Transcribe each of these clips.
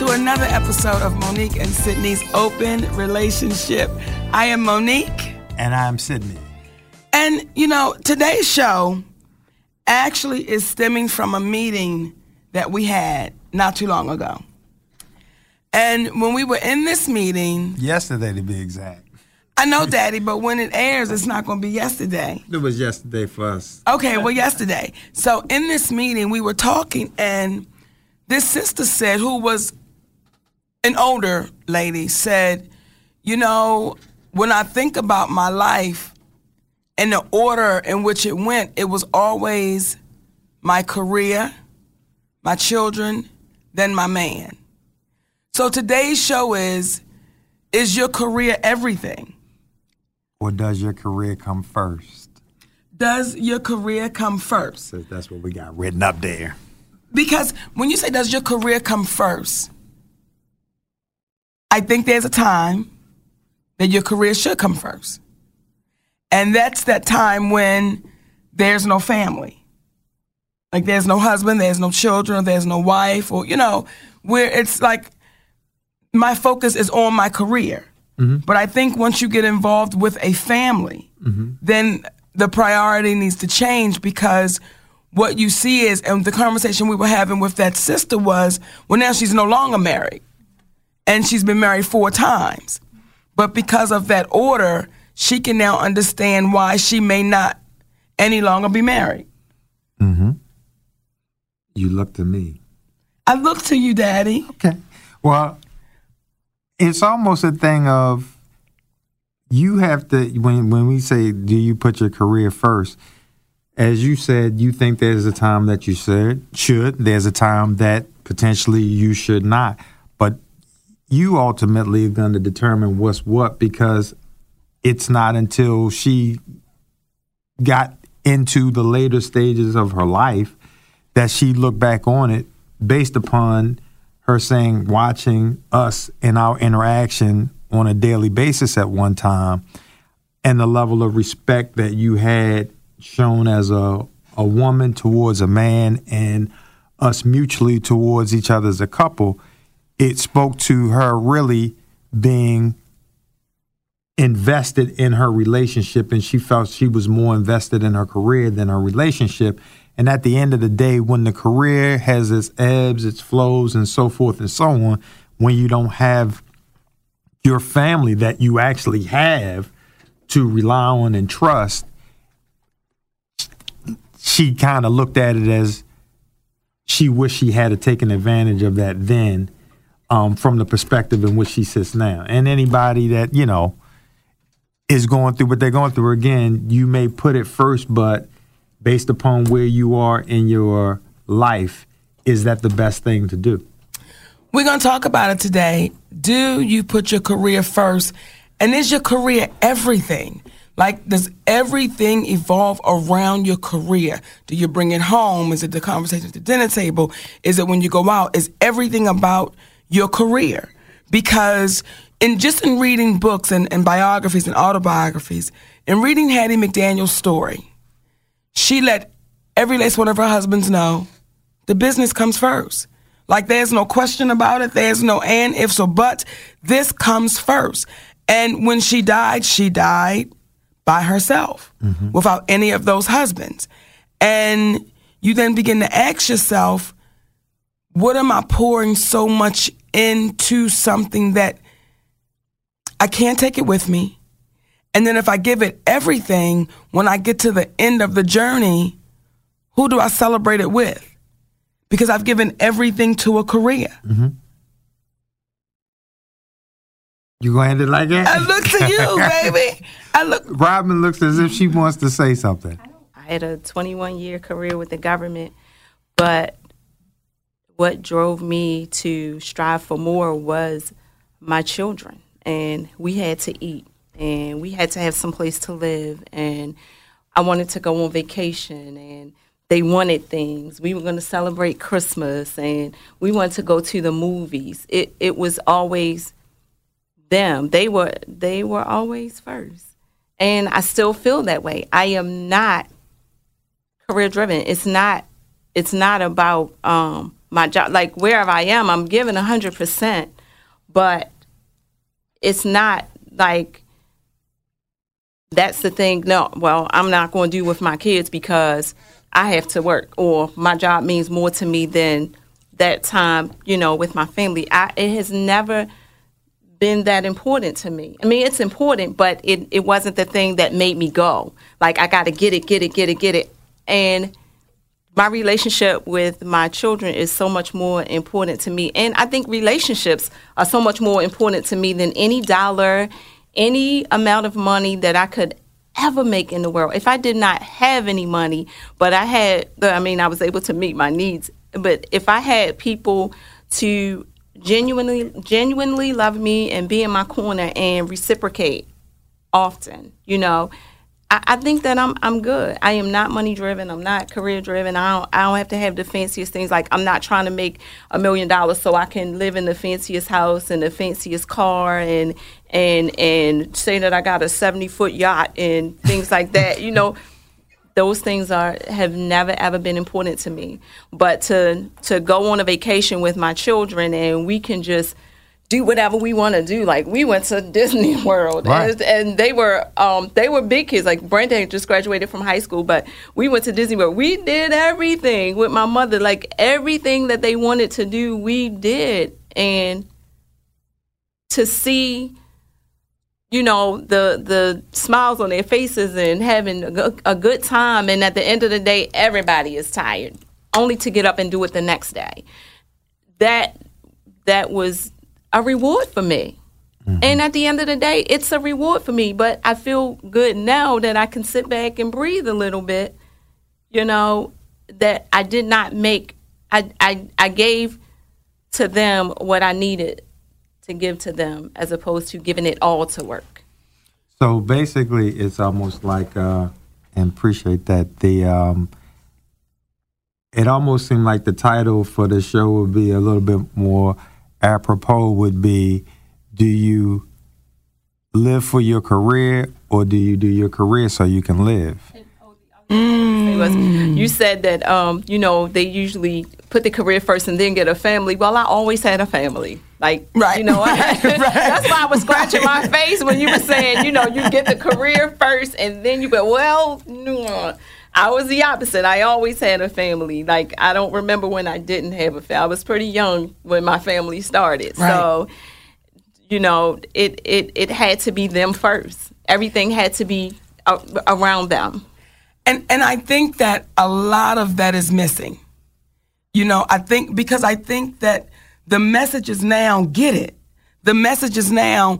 to another episode of Mo'Nique and Sidney's Open Relationship. I am Mo'Nique. And I'm Sidney. And, you know, today's show actually is stemming from a meeting that we had not too long ago. And when we were in this meeting, yesterday to be exact. I know, Daddy, but when it airs, it's not going to be yesterday. It was yesterday for us. Okay, well, yesterday. So in this meeting, we were talking, and this sister said, who was an older lady, said, You know, when I think about my life and the order in which it went, it was always my career, my children, then my man. So today's show is Is your career everything? Or does your career come first? Does your career come first? So that's what we got written up there. Because when you say, does your career come first? I think there's a time that your career should come first. And that's that time when there's no family. Like there's no husband, there's no children, there's no wife, or, you know, where it's like my focus is on my career. Mm-hmm. But I think once you get involved with a family, mm-hmm. then the priority needs to change because what you see is, and the conversation we were having with that sister was, well, now she's no longer married. And she's been married four times. But because of that order, she can now understand why she may not any longer be married. Mm-hmm. You look to me. I look to you, Daddy. Okay. Well, it's almost a thing of you have to when when we say do you put your career first as you said you think there's a time that you said should there's a time that potentially you should not but you ultimately are going to determine what's what because it's not until she got into the later stages of her life that she looked back on it based upon her saying watching us and our interaction on a daily basis at one time and the level of respect that you had shown as a a woman towards a man and us mutually towards each other as a couple it spoke to her really being invested in her relationship and she felt she was more invested in her career than her relationship. And at the end of the day, when the career has its ebbs, its flows, and so forth and so on, when you don't have your family that you actually have to rely on and trust, she kind of looked at it as she wished she had taken advantage of that then um, from the perspective in which she sits now. And anybody that, you know, is going through what they're going through, again, you may put it first, but – based upon where you are in your life, is that the best thing to do? We're going to talk about it today. Do you put your career first? And is your career everything? Like, does everything evolve around your career? Do you bring it home? Is it the conversation at the dinner table? Is it when you go out? Is everything about your career? Because in just in reading books and, and biographies and autobiographies, in reading Hattie McDaniel's story, she let every last one of her husbands know the business comes first. Like there's no question about it. There's no and, ifs, or buts. This comes first. And when she died, she died by herself mm-hmm. without any of those husbands. And you then begin to ask yourself, what am I pouring so much into something that I can't take it with me. And then if I give it everything, when I get to the end of the journey, who do I celebrate it with? Because I've given everything to a career. Mm-hmm. You gonna end it like that? I look to you, baby. I look. Robin looks as if she wants to say something. I had a 21 year career with the government, but what drove me to strive for more was my children. And we had to eat, and we had to have some place to live, and I wanted to go on vacation, and they wanted things. We were going to celebrate Christmas, and we wanted to go to the movies. It it was always them. They were they were always first. And I still feel that way. I am not career driven. It's not it's not about um my job like wherever I am, I'm giving hundred percent, but it's not like that's the thing. No, well, I'm not going to do with my kids because I have to work, or my job means more to me than that time, you know, with my family. I, it has never been that important to me. I mean, it's important, but it, it wasn't the thing that made me go. Like, I got to get it, get it, get it, get it. And my relationship with my children is so much more important to me. And I think relationships are so much more important to me than any dollar, any amount of money that I could ever make in the world. If I did not have any money, but I had, I mean, I was able to meet my needs. But if I had people to genuinely, genuinely love me and be in my corner and reciprocate often, you know, I, I think that I'm I'm good. I am not money driven. I'm not career driven. I don't I don't have to have the fanciest things. Like I'm not trying to make a million dollars so I can live in the fanciest house and the fanciest car and and and say that I got a 70 foot yacht and things like that. You know, those things are have never ever been important to me. But to to go on a vacation with my children and we can just do whatever we want to do. Like we went to Disney World, Right. and, and they were um, they were big kids. Like Brenda just graduated from high school, but we went to Disney World. We did everything with my mother. Like everything that they wanted to do, we did. And to see, you know, the the smiles on their faces and having a, a good time, and at the end of the day, everybody is tired, only to get up and do it the next day. That that was a reward for me. And at the end of the day, it's a reward for me. But I feel good now that I can sit back and breathe a little bit. You know, that I did not make, I, I, I gave to them what I needed to give to them as opposed to giving it all to work. So basically, it's almost like, uh, and appreciate that the. Um, it almost seemed like the title for the show would be a little bit more apropos. Would be, do you live for your career or do you do your career so you can live? It was, you said that um, you know they usually put the career first and then get a family. Well, I always had a family. Like Right. you know, I, Right. that's why I was scratching my face when you were saying you know you get the career first and then you go well. I was the opposite. I always had a family. Like I don't remember when I didn't have a family. I was pretty young when my family started. So, you know, it it it had to be them first. Everything had to be a- around them. And and I think that a lot of that is missing. You know, I think because I think that the message is now get it. The message is now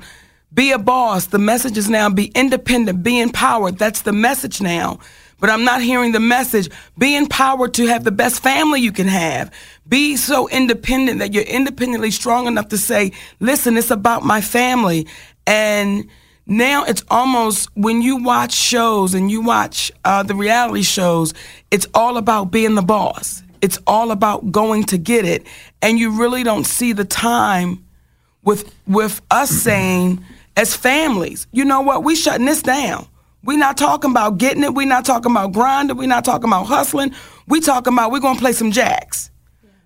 be a boss. The message is now be independent, be empowered. That's the message now. But I'm not hearing the message be empowered to have the best family you can have. Be so independent that you're independently strong enough to say, listen, it's about my family. And now it's almost when you watch shows and you watch uh, the reality shows, it's all about being the boss. It's all about going to get it, and you really don't see the time with with us saying as families, you know what, we shutting this down. We not talking about getting it. We're not talking about grinding. We're not talking about hustling. We talking about we're gonna play some jacks.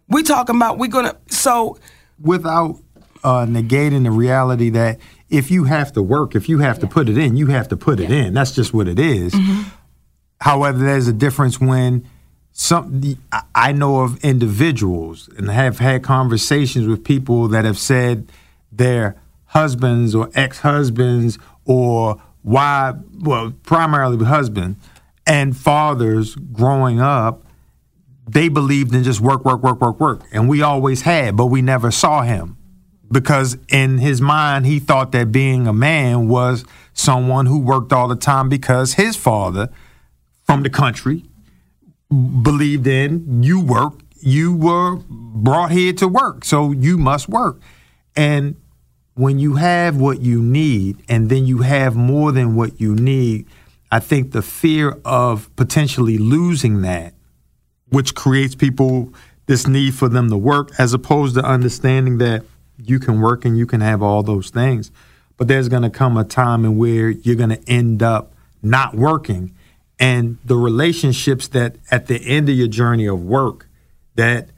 We talking about we're gonna so without uh, negating the reality that if you have to work, if you have to put it in, you have to put it in. That's just what it is. However, there's a difference when some I- I know of individuals and have had conversations with people that have said their husbands or ex-husbands or why well primarily husbands and fathers growing up they believed in just work work work work work. And we always had but we never saw him. Because in his mind he thought that being a man was someone who worked all the time because his father from the country believed in you work you were brought here to work so you must work. And when you have what you need and then you have more than what you need i think the fear of potentially losing that which creates people this need for them to work as opposed to understanding that you can work and you can have all those things. But there's going to come a time in where you're going to end up not working. And the relationships that at the end of your journey of work that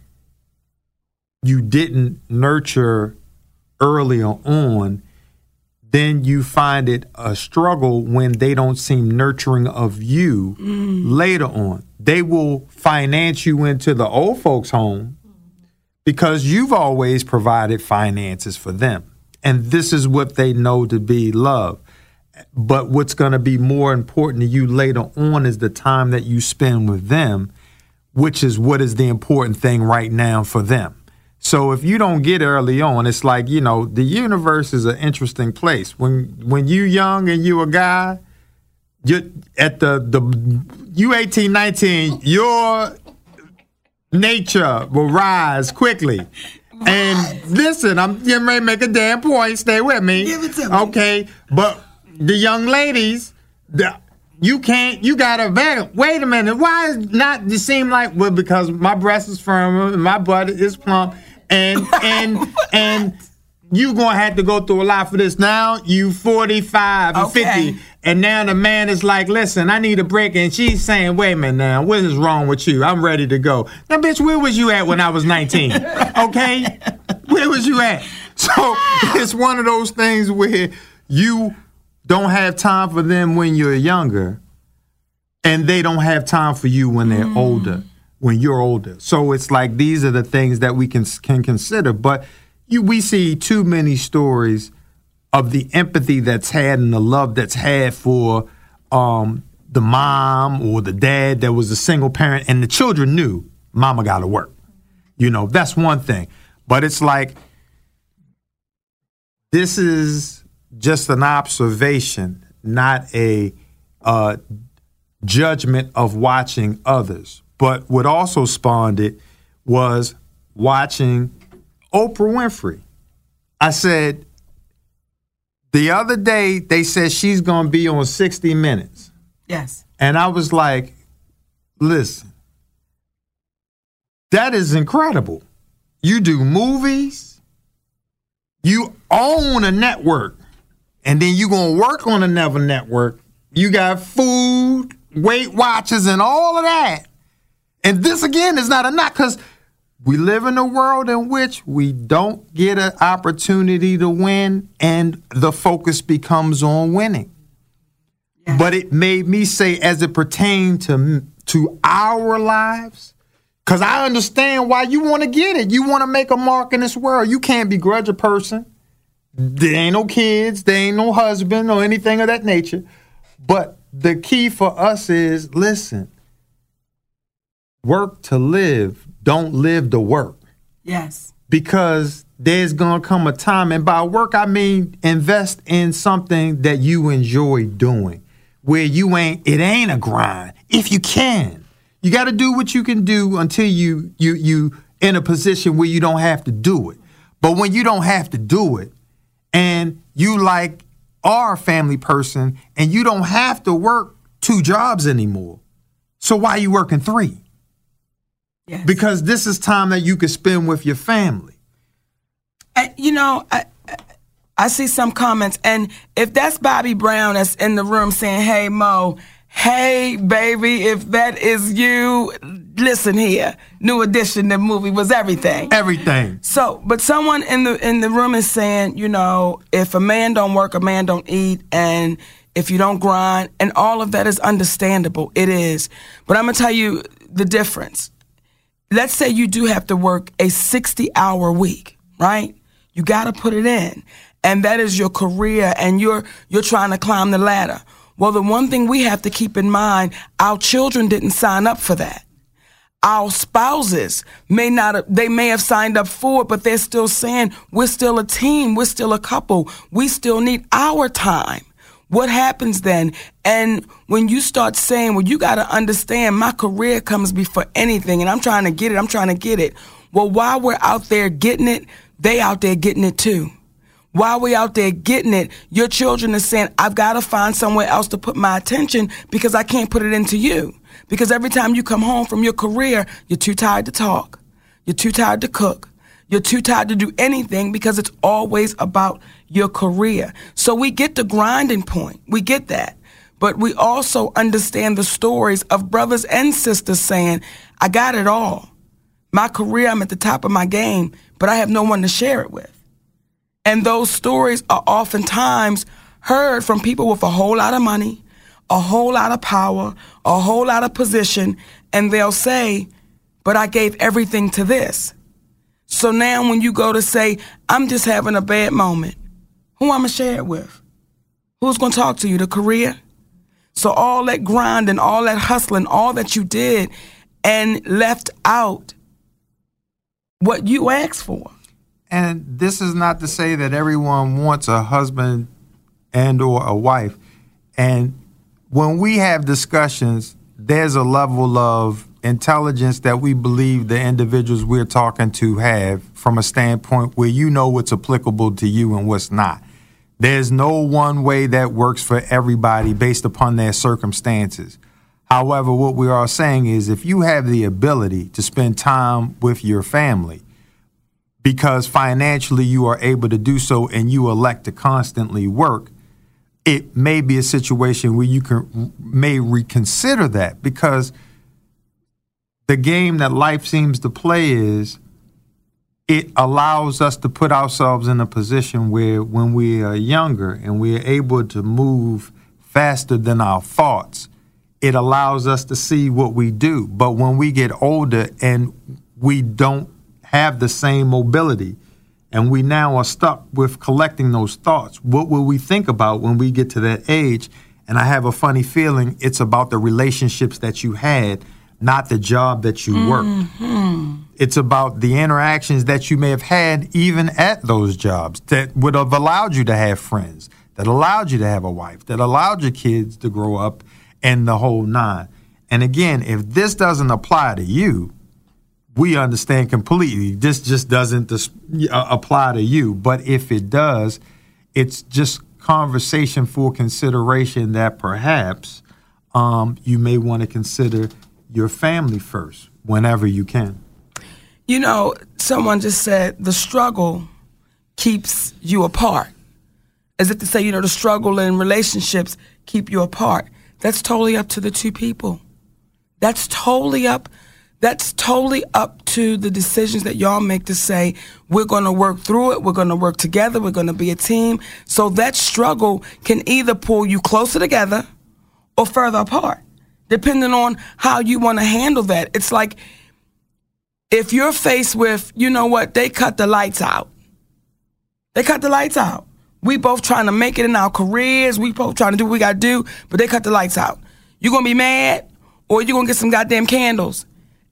you didn't nurture early on then you find it a struggle when they don't seem nurturing of you later on. They will finance you into the old folks home because you've always provided finances for them. And this is what they know to be love. But what's going to be more important to you later on is the time that you spend with them, which is what is the important thing right now for them. So if you don't get early on, it's like, you know, the universe is an interesting place. When when you young and you a guy, you at the the you 18, 19, your nature will rise quickly. And listen, I'm getting ready to make a damn point. Stay with me. Give it to me. Okay. But the young ladies, the, you can't, you gotta back. Wait a minute. Why is not it seem like well because my breast is firm and my butt is plump and and and you gonna have to go through a lot for this. Now you 45 and Okay. 50 and now the man is like, listen, I need a break. And she's saying, wait a minute now, what is wrong with you? I'm ready to go. Now, bitch, where was you at when I was 19? Okay? Where was you at? So it's one of those things where you don't have time for them when you're younger, and they don't have time for you when they're mm. older, when you're older. So it's like these are the things that we can can consider. But you, we see too many stories of the empathy that's had and the love that's had for um, the mom or the dad that was a single parent, and the children knew mama got to work. You know, that's one thing. But it's like this is just an observation, not a uh, judgment of watching others. But what also spawned it was watching Oprah Winfrey. I said, the other day they said she's going to be on 60 Minutes. Yes. And I was like, listen, that is incredible. You do movies, you own a network, and then you're going to work on another network. You got food, Weight Watchers, and all of that. And this again is not a knock because we live in a world in which we don't get an opportunity to win, and the focus becomes on winning. But it made me say as it pertained to to our lives because i understand why you want to get it. You want to make a mark in this world. You can't begrudge a person. There ain't no kids. There ain't no husband or anything of that nature. But the key for us is listen work to live don't live to work Yes. because there's gonna come a time, and by work I mean invest in something that you enjoy doing, where you ain't it ain't a grind. If you can, you got to do what you can do until you you you in a position where you don't have to do it. But when you don't have to do it, and you like are a family person, and you don't have to work two jobs anymore, so why are you working three? Yes. Because this is time that you can spend with your family. I, you know, I, I- I see some comments, and if that's Bobby Brown that's in the room saying, "Hey Mo, hey baby, if that is you, listen here, New Edition, the movie was everything." Everything. So, but someone in the in the room is saying, you know, if a man don't work, a man don't eat, and if you don't grind, and all of that is understandable. It is, but I'm gonna tell you the difference. Let's say you do have to work a 60 hour week, right? You got to put it in. and that is your career and you're you're trying to climb the ladder. Well, the one thing we have to keep in mind, our children didn't sign up for that. Our spouses may not, they may have signed up for it, but they're still saying, we're still a team, we're still a couple, we still need our time. What happens then? And when you start saying, well, you got to understand my career comes before anything and I'm trying to get it, I'm trying to get it. Well, while we're out there getting it, they out there getting it too. While we out there getting it, your children are saying, I've got to find somewhere else to put my attention because I can't put it into you. Because every time you come home from your career, you're too tired to talk. You're too tired to cook. You're too tired to do anything because it's always about your career. So we get the grinding point. We get that. But we also understand the stories of brothers and sisters saying, I got it all. My career, I'm at the top of my game, but I have no one to share it with. And those stories are oftentimes heard from people with a whole lot of money, a whole lot of power, a whole lot of position, and they'll say, But I gave everything to this. So now when you go to say, I'm just having a bad moment, who I'm going to share it with? Who's to talk to you? The career? So all that grind and all that hustling, all that you did and left out what you asked for. And this is not to say that everyone wants a husband and or a wife. And when we have discussions, there's a level of intelligence that we believe the individuals we're talking to have from a standpoint where you know what's applicable to you and what's not. There's no one way that works for everybody based upon their circumstances. However, what we are saying is if you have the ability to spend time with your family, because financially you are able to do so and you elect to constantly work, it may be a situation where you can may reconsider that because the game that life seems to play is it allows us to put ourselves in a position where when we are younger and we are able to move faster than our thoughts, it allows us to see what we do. But when we get older and we don't have the same mobility, and we now are stuck with collecting those thoughts, what will we think about when we get to that age? And I have a funny feeling it's about the relationships that you had, not the job that you worked. It's about the interactions that you may have had even at those jobs that would have allowed you to have friends, that allowed you to have a wife, that allowed your kids to grow up and the whole nine. And again, if this doesn't apply to you, we understand completely. This just doesn't dis- uh, apply to you. But if it does, it's just conversation for consideration that perhaps um, you may want to consider your family first whenever you can. You know, someone just said the struggle keeps you apart. As if to say, you know, the struggle in relationships keep you apart. That's totally up to the two people. That's totally up that's totally up to the decisions that y'all make to say we're going to work through it, we're going to work together, we're going to be a team. So that struggle can either pull you closer together or further apart, depending on how you want to handle that. It's like if you're faced with, you know what, they cut the lights out. They cut the lights out. We both trying to make it in our careers. We both trying to do what we got to do, but they cut the lights out. You gonna be mad, or you gonna get some goddamn candles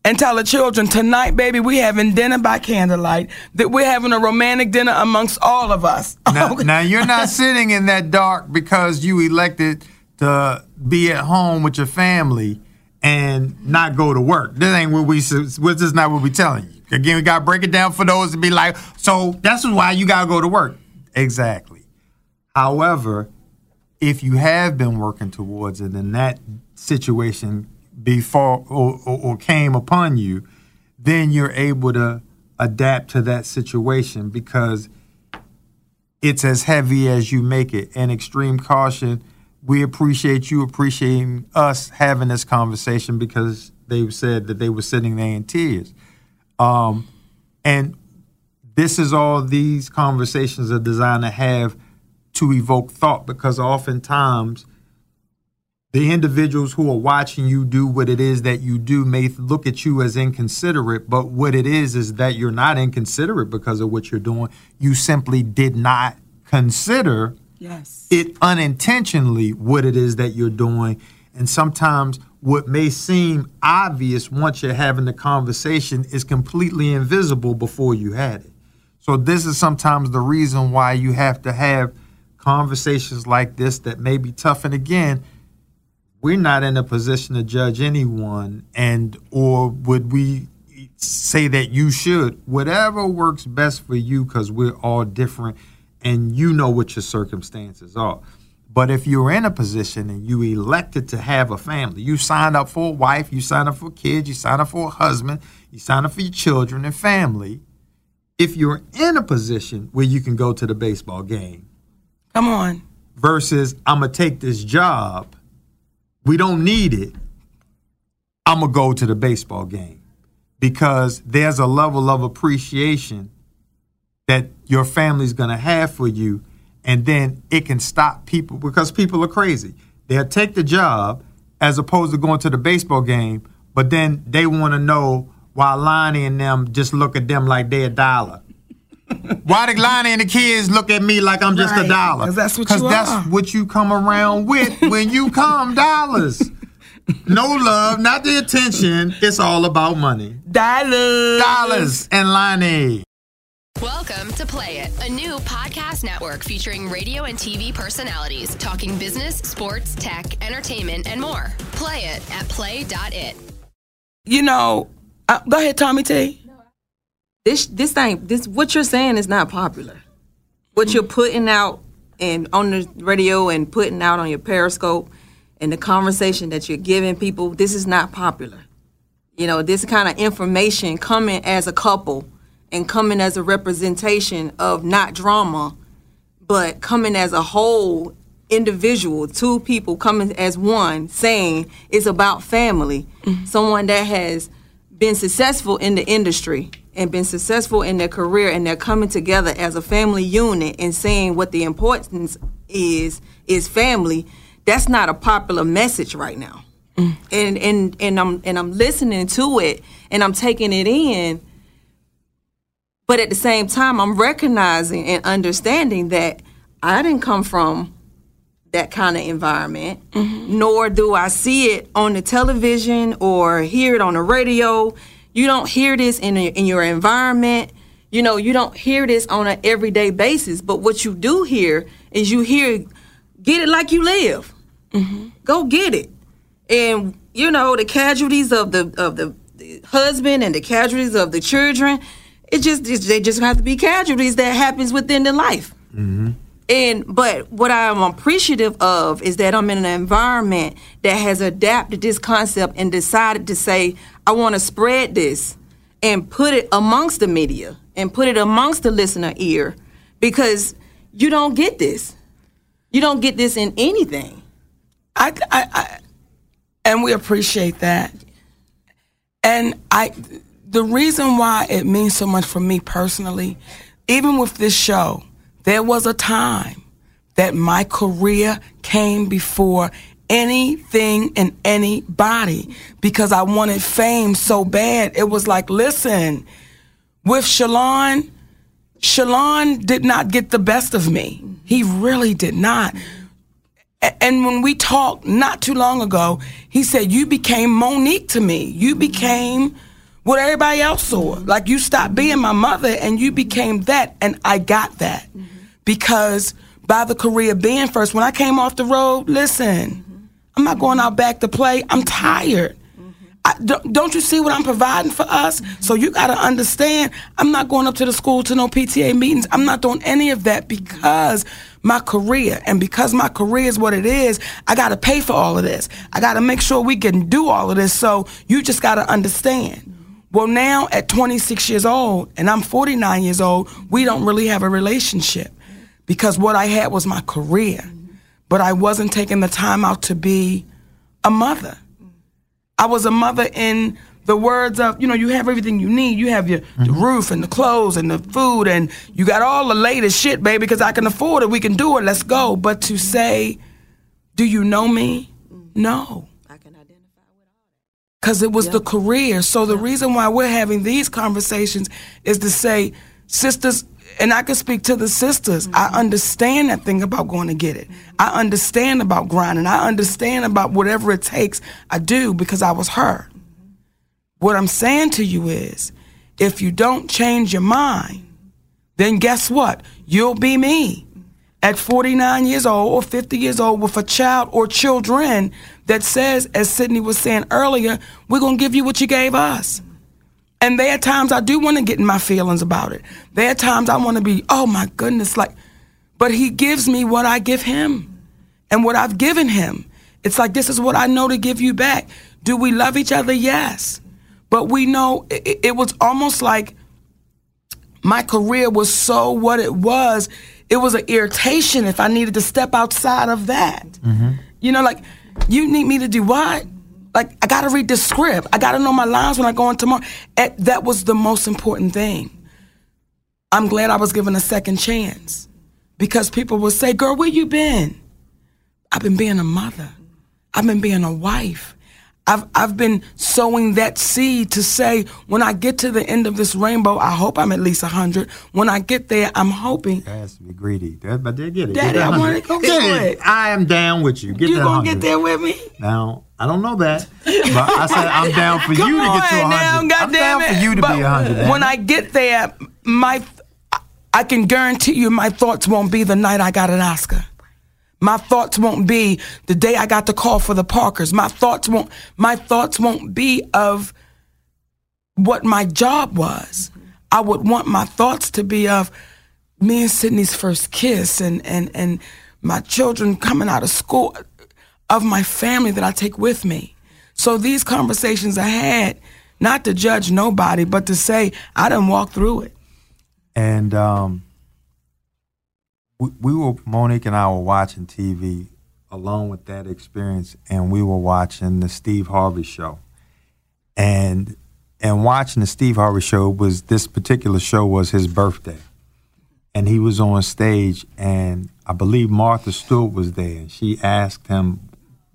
and tell the children tonight, baby, we having dinner by candlelight. That we're having a romantic dinner amongst all of us. Now, now you're not sitting in that dark because you elected to be at home with your family and not go to work. This ain't what we. This is not what we telling you. Again, we gotta break it down for those to be like. So that's why you gotta go to work. Exactly. However, if you have been working towards it and that situation before or, or, or came upon you, then you're able to adapt to that situation because it's as heavy as you make it. And extreme caution, we appreciate you appreciating us having this conversation because they said that they were sitting there in tears. Um, and this is all these conversations are designed to have to evoke thought because oftentimes the individuals who are watching you do what it is that you do may look at you as inconsiderate, but what it is is that you're not inconsiderate because of what you're doing. You simply did not consider Yes. it unintentionally what it is that you're doing. And sometimes what may seem obvious once you're having the conversation is completely invisible before you had it. So, this is sometimes the reason why you have to have conversations like this that may be tough. And again, we're not in a position to judge anyone and or would we say that you should whatever works best for you because we're all different and you know what your circumstances are but if you're in a position and you elected to have a family you signed up for a wife you signed up for kids you signed up for a husband you signed up for your children and family if you're in a position where you can go to the baseball game Come on. versus I'm gonna take this job. We don't need it. I'm gonna go to the baseball game because there's a level of appreciation that your family's gonna have for you, and then it can stop people because people are crazy. They'll take the job as opposed to going to the baseball game, but then they want to know why Lonnie and them just look at them like they're a dollar. Why did Lonnie and the kids look at me like I'm just a dollar? Because that's what you that's what you come around with when you come dollars. No love, not the attention. It's all about money. Dollars. Dollars and Lonnie. Welcome to Play It, a new podcast network featuring radio and TV personalities talking business, sports, tech, entertainment, and more. Play it at play.it. You know, uh, go ahead, Tommy T. this this thing this what you're saying is not popular. What you're putting out and on the radio and putting out on your Periscope and the conversation that you're giving people, this is not popular. You know, this kind of information coming as a couple and coming as a representation of not drama, but coming as a whole individual, two people coming as one, saying it's about family. Mm-hmm. Someone that has been successful in the industry and been successful in their career and they're coming together as a family unit and saying what the importance is is family. That's not a popular message right now. Mm. And and and I'm and I'm listening to it and I'm taking it in but at the same time I'm recognizing and understanding that I didn't come from that kind of environment, mm-hmm. nor do I see it on the television or hear it on the radio. You don't hear this in, a, in your environment. You know, you don't hear this on an everyday basis. But what you do hear is you hear, get it like you live. Mm-hmm. Go get it. And you know the casualties of the of the, the husband and the casualties of the children. It just they just have to be casualties that happens within the life. Mm-hmm. And but what I'm appreciative of is that I'm in an environment that has adapted this concept and decided to say I want to spread this and put it amongst the media and put it amongst the listener ear because you don't get this. You don't get this in anything. I, I, I, and we appreciate that. And I, the reason why it means so much for me personally, even with this show, there was a time that my career came before anything and anybody because I wanted fame so bad. It was like, listen, with Shalon, Shalon did not get the best of me. He really did not. And when we talked not too long ago, he said, You became Mo'Nique to me. You became what everybody else saw. Like you stopped being my mother and you became that. And I got that mm-hmm. because by the career being first, when I came off the road, listen, I'm not going out back to play. I'm tired. Mm-hmm. I, don't, don't you see what I'm providing for us? So you got to understand, I'm not going up to the school to no PTA meetings. I'm not doing any of that because my career and because my career is what it is, I got to pay for all of this. I got to make sure we can do all of this. So you just got to understand. Well, now at 26 years old and I'm 49 years old, we don't really have a relationship because what I had was my career, but I wasn't taking the time out to be a mother. I was a mother in the words of, you know, you have everything you need. You have your mm-hmm. the roof and the clothes and the food, and you got all the latest shit, baby, because I can afford it. We can do it. Let's go. But to say, do you know me? No. I can identify with all Because it was the career. So the reason why we're having these conversations is to say, sisters, and I can speak to the sisters. I mm-hmm. understand that thing about going to get it. I mm-hmm. understand about grinding. I understand about whatever it takes. I do because I was her. Mm-hmm. What I'm saying to you is, if you don't change your mind, then guess what? You'll be me at 49 years old or 50 years old with a child or children that says, as Sidney was saying earlier, we're going to give you what you gave us. And there are times I do want to get in my feelings about it. There are times I want to be, oh my goodness, like, but he gives me what I give him and what I've given him. It's like, this is what I know to give you back. Do we love each other? Yes. But we know it, it was almost like my career was so what it was. It was an irritation if I needed to step outside of that. You know, like, you need me to do what? Like, I gotta read the script. I gotta know my lines when I go on tomorrow. And eh, that was the most important thing. I'm glad I was given a second chance because people will say, Girl, where you been? I've been being a mother, I've been being a wife. I've, I've been sowing that seed to say, when I get to the end of this rainbow, I hope I'm at least 100. When I get there, I'm hoping. That has to be greedy. That, but they get it. Daddy, Get I wanna go Get it. I am down with you. Get you gonna 100. get there with me? Now, I don't know that, but I said I'm down for you to get to 100. now, I'm down it. for you to But be 100. When I get there, my I can guarantee you my thoughts won't be the night I got an Oscar. My thoughts won't be the day I got the call for the Parkers. My thoughts won't my thoughts won't be of what my job was. I would want my thoughts to be of me and Sidney's first kiss and and and my children coming out of school of my family that I take with me. So these conversations I had, not to judge nobody, but to say I didn't walk through it. and um, we, we were Mo'Nique and I were watching TV along with that experience, and we were watching the Steve Harvey show, and and watching the Steve Harvey show was this particular show was his birthday, and he was on stage, and I believe Martha Stewart was there, and she asked him,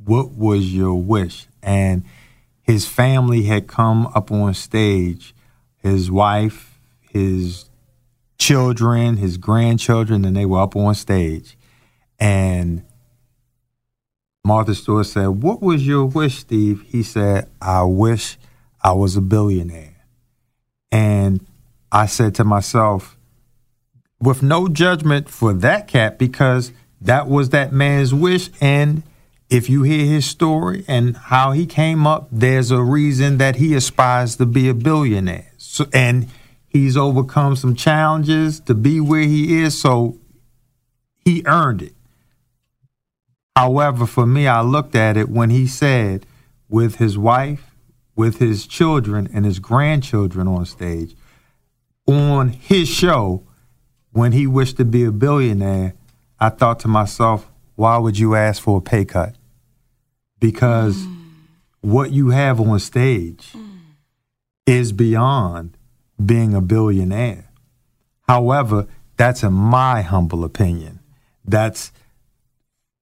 "What was your wish?" and his family had come up on stage, his wife, his children, his grandchildren, and they were up on stage. And Martha Stewart said, What was your wish, Steve? He said, I wish I was a billionaire. And I said to myself, with no judgment for that cat, because that was that man's wish. And if you hear his story and how he came up, there's a reason that he aspires to be a billionaire. So, and he's overcome some challenges to be where he is, so he earned it. However, for me, I looked at it when he said, with his wife, with his children, and his grandchildren on stage, on his show, when he wished to be a billionaire, I thought to myself, why would you ask for a pay cut? Because mm. what you have on stage mm. is beyond being a billionaire. However, that's in my humble opinion. That's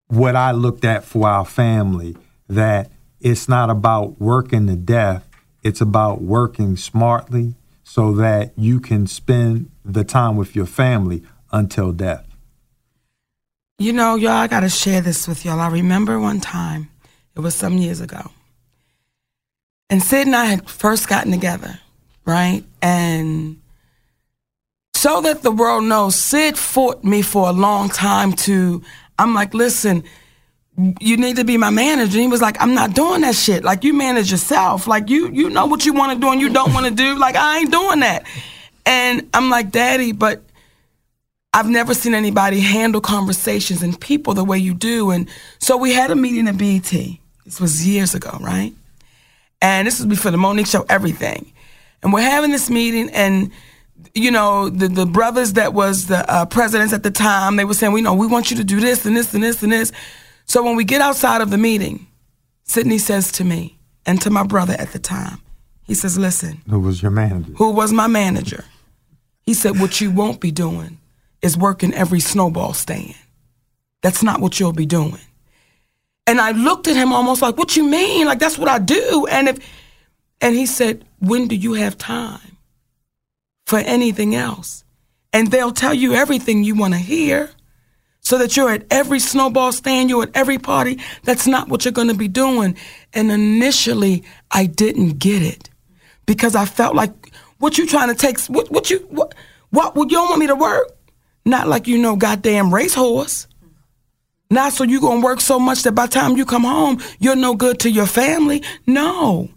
what I looked at for our family that it's not about working to death, it's about working smartly so that you can spend the time with your family until death. You know, y'all, I gotta share this with y'all. I remember one time, it was some years ago, and Sid and I had first gotten together, right? And so that the world knows, Sid fought me for a long time to, I'm like, listen, you need to be my manager. And he was like, I'm not doing that shit. Like you manage yourself. Like you you know what you want to do and you don't want to do. Like I ain't doing that. And I'm like, Daddy, but I've never seen anybody handle conversations and people the way you do. And so we had a meeting at BET. This was years ago, right? And this was before the Mo'Nique show, everything. And we're having this meeting, and you know, the the brothers that was the uh, presidents at the time, they were saying, we know we want you to do this and this and this and this. So when we get outside of the meeting, Sidney says to me and to my brother at the time, he says, "Listen, Who was your manager? who was my manager?" He said, "What you won't be doing is working every snowball stand. That's not what you'll be doing." And I looked at him almost like, "What you mean? Like that's what I do?" And if and he said, "When do you have time for anything else?" and they'll tell you everything you want to hear so that you're at every snowball stand, you're at every party. That's not what you're going to be doing. And initially, I didn't get it because I felt like, what you trying to take, what, what you, what, what, would you don't want me to work? Not like you know goddamn racehorse. Not so you gonna work so much that by the time you come home, you're no good to your family. No.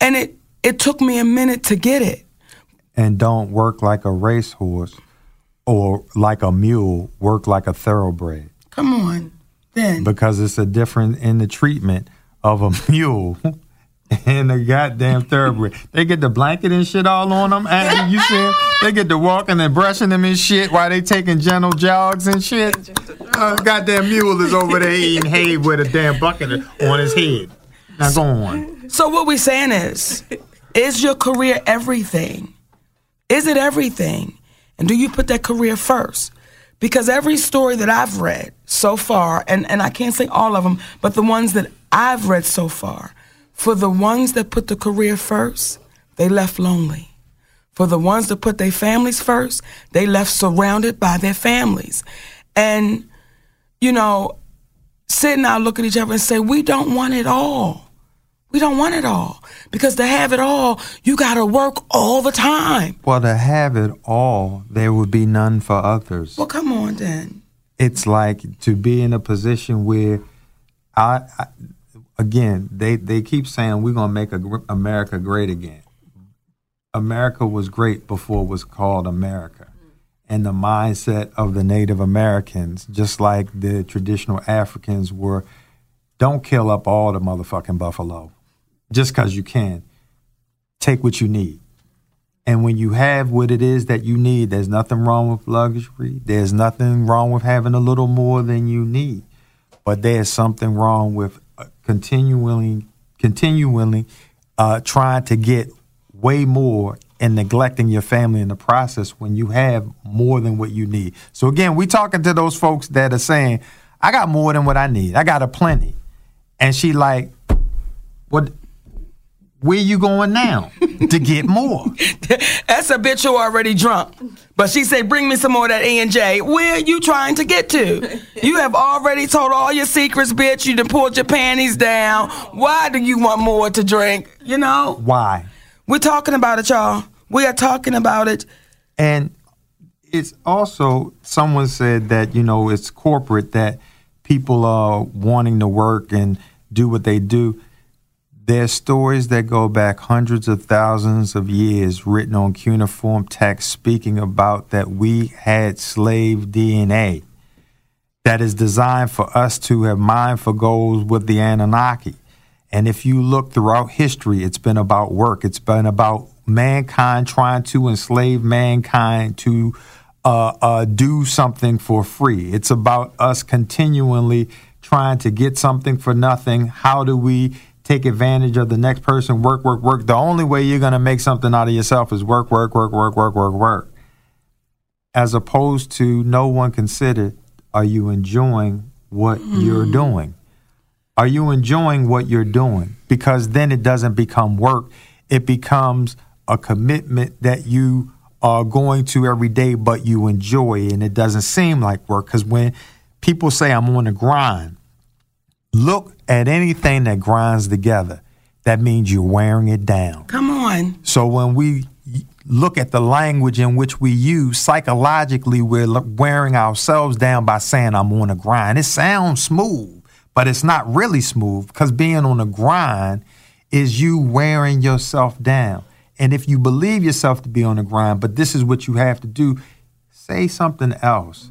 And it, it took me a minute to get it. And don't work like a racehorse or like a mule, work like a thoroughbred. Come on, then. Because it's a different in the treatment of a mule and a goddamn thoroughbred. They get the blanket and shit all on them. And you see, they get to walking and brushing them and shit while they taking gentle jogs and shit. Uh, goddamn mule is over there eating hay with a damn bucket on his head. Now go on. So what we're saying is, is your career everything? Is it everything? And do you put that career first? Because every story that I've read so far, and, and I can't say all of them, but the ones that I've read so far, for the ones that put the career first, they left lonely. For the ones that put their families first, they left surrounded by their families. And, you know, sitting out, look at each other and say, we don't want it all. We don't want it all. Because to have it all, you got to work all the time. Well, to have it all, there would be none for others. Well, come on then. It's like to be in a position where I, I again, they, they keep saying we're going to make a, America great again. America was great before it was called America. And the mindset of the Native Americans, just like the traditional Africans, were don't kill up all the motherfucking buffalo just because you can. Take what you need. And when you have what it is that you need, there's nothing wrong with luxury. There's nothing wrong with having a little more than you need. But there's something wrong with uh, continually, continually uh, trying to get way more and neglecting your family in the process when you have more than what you need. So again, we talking to those folks that are saying, I got more than what I need. I got a plenty. And she like, what where you going now to get more? That's a bitch who already drunk. But she said, bring me some more of that E&J. Where are you trying to get to? You have already told all your secrets, bitch. You done pulled your panties down. Why do you want more to drink? You know? Why? We're talking about it, y'all. We are talking about it. And it's also, someone said that, you know, it's corporate that people are wanting to work and do what they do there's stories that go back hundreds of thousands of years written on cuneiform text speaking about that we had slave DNA that is designed for us to have mindful goals with the Anunnaki. And if you look throughout history, it's been about work. It's been about mankind trying to enslave mankind to uh, uh, do something for free. It's about us continually trying to get something for nothing. How do we take advantage of the next person, work, work, work. The only way you're going to make something out of yourself is work, work, work, work, work, work, work. As opposed to no one considered, are you enjoying what mm. you're doing? Are you enjoying what you're doing? Because then it doesn't become work, it becomes a commitment that you are going to every day, but you enjoy, and it doesn't seem like work. Because when people say, I'm on the grind, look at anything that grinds together, that means you're wearing it down. Come on. So when we look at the language in which we use, psychologically, we're wearing ourselves down by saying, I'm on a grind. It sounds smooth, but it's not really smooth because being on a grind is you wearing yourself down. And if you believe yourself to be on a grind, but this is what you have to do, say something else.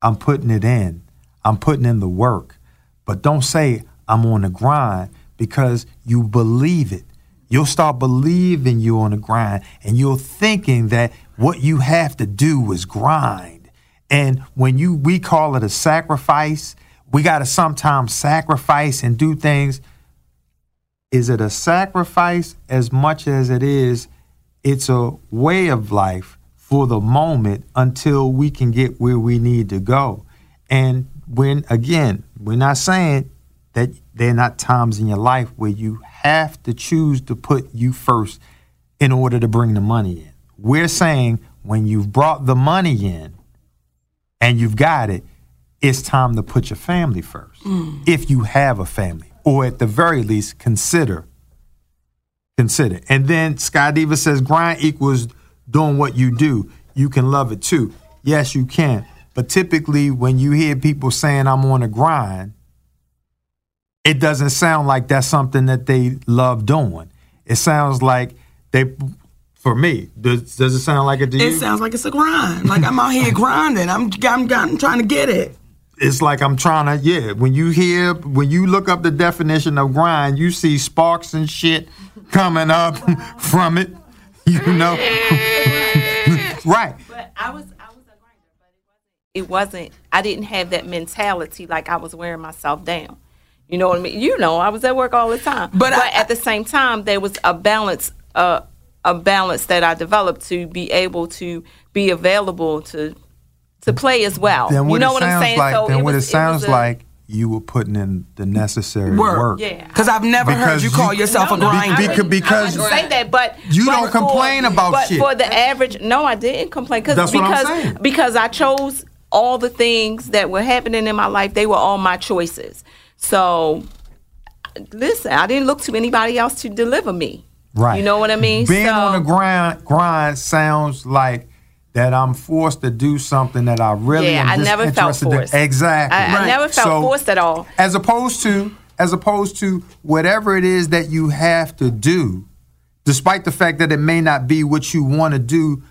I'm putting it in. I'm putting in the work. But don't say, I'm on the grind because you believe it. You'll start believing you're on the grind and you're thinking that what you have to do is grind. And when you we call it a sacrifice, we got to sometimes sacrifice and do things. Is it a sacrifice as much as it is it's a way of life for the moment until we can get where we need to go. And when again, we're not saying that there are not times in your life where you have to choose to put you first in order to bring the money in. We're saying when you've brought the money in and you've got it, it's time to put your family first. Mm. If you have a family, or at the very least, consider. Consider. And then Sky Diva says grind equals doing what you do. You can love it too. Yes, you can. But typically, when you hear people saying, I'm on a grind, it doesn't sound like that's something that they love doing. It sounds like they, for me, does, does it sound like it to you? It sounds like it's a grind. Like I'm out here grinding. I'm, I'm, I'm trying to get it. it's like I'm trying to, yeah. When you hear, when you look up the definition of grind, you see sparks and shit coming up from it, you know? right. But I was I was a grinder, but it wasn't, I didn't have that mentality like I was wearing myself down. You know what I mean? You know, I was at work all the time. But But, I- at the same time there was a balance uh a balance that I developed to be able to be available to to play as well. Then what you know it what I'm sounds saying? like, so then it what was, it sounds was a- like, you were putting in the necessary work. Work. Yeah. Because I've never heard Because you you- call yourself No, a no, grinder. I Beca- because- I wouldn't say that, but You but don't for- complain about but shit. for the average, no, I didn't complain because That's what I'm because saying. because I chose all the things that were happening in my life. They were all my choices. So listen, I didn't look to anybody else to deliver me. Right. You know what I mean? Being So- on the grind, grind sounds like that I'm forced to do something that I really Yeah, am I never felt disinterested in. forced. Exactly. I, I never felt So- forced at all. As opposed to, as opposed to whatever it is that you have to do, despite the fact that it may not be what you want to do.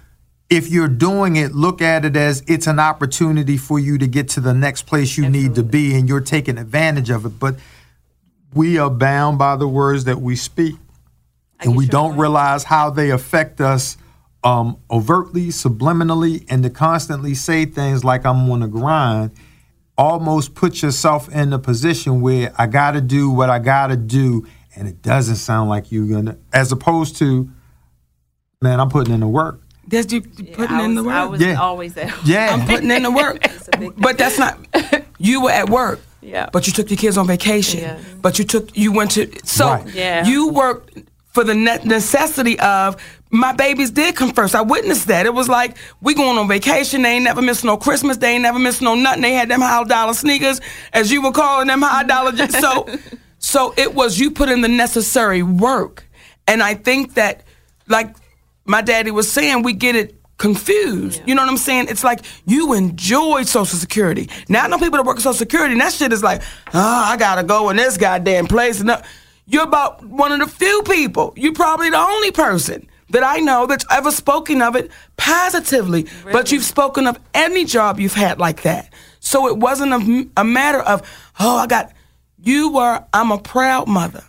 If you're doing it, look at it as it's an opportunity for you to get to the next place you need to be, and you're taking advantage of it. But we are bound by the words that we speak and we don't realize how they affect us um, overtly, subliminally, and to constantly say things like "I'm on a grind." Almost put yourself in a position where I got to do what I got to do, and it doesn't sound like you're gonna. As opposed to, man, I'm putting in the work. That's you you putting I in the was, work. I was Yeah. always at Yeah, I'm putting in the work. but that's not. You were at work. Yeah. But you took your kids on vacation. Yeah. But you took you went to so Right. Yeah. you worked for the ne- necessity of my babies did come first. I witnessed that. It was like we going on vacation. They ain't never missed no Christmas. They ain't never missed no nothing. They had them high dollar sneakers, as you were calling them high dollar. j- So, so it was you put in the necessary work, and I think that, like my daddy was saying, we get it confused. You know what I'm saying? It's like you enjoy Social Security. Now I know people that work at Social Security, and that shit is like, oh, I gotta go in this goddamn place. And you're about one of the few people. You're probably the only person that I know that's ever spoken of it positively. But you've spoken of any job you've had like that. So it wasn't a, a matter of, oh, I got. You were. I'm a proud mother.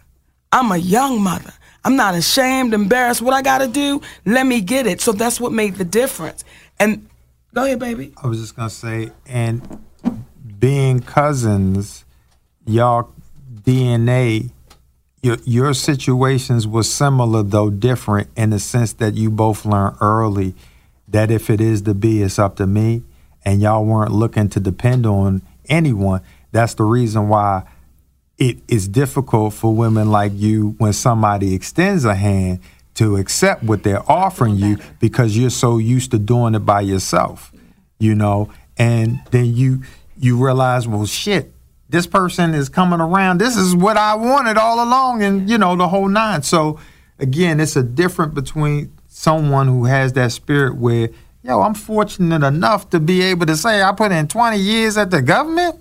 I'm a young mother. I'm not ashamed, embarrassed. What I got to do, let me get it. So that's what made the difference. And go ahead, baby. I was just gonna say, and being cousins, y'all DNA, your your situations were similar though different in the sense that you both learned early that if it is to be, it's up to me, and y'all weren't looking to depend on anyone. That's the reason why it is difficult for women like you when somebody extends a hand to accept what they're offering you because you're so used to doing it by yourself you know? And then you you realize well shit this person is coming around. This is what i wanted all along and you know the whole nine. So again it's a difference between someone who has that spirit where yo i'm fortunate enough to be able to say i put in 20 years at the government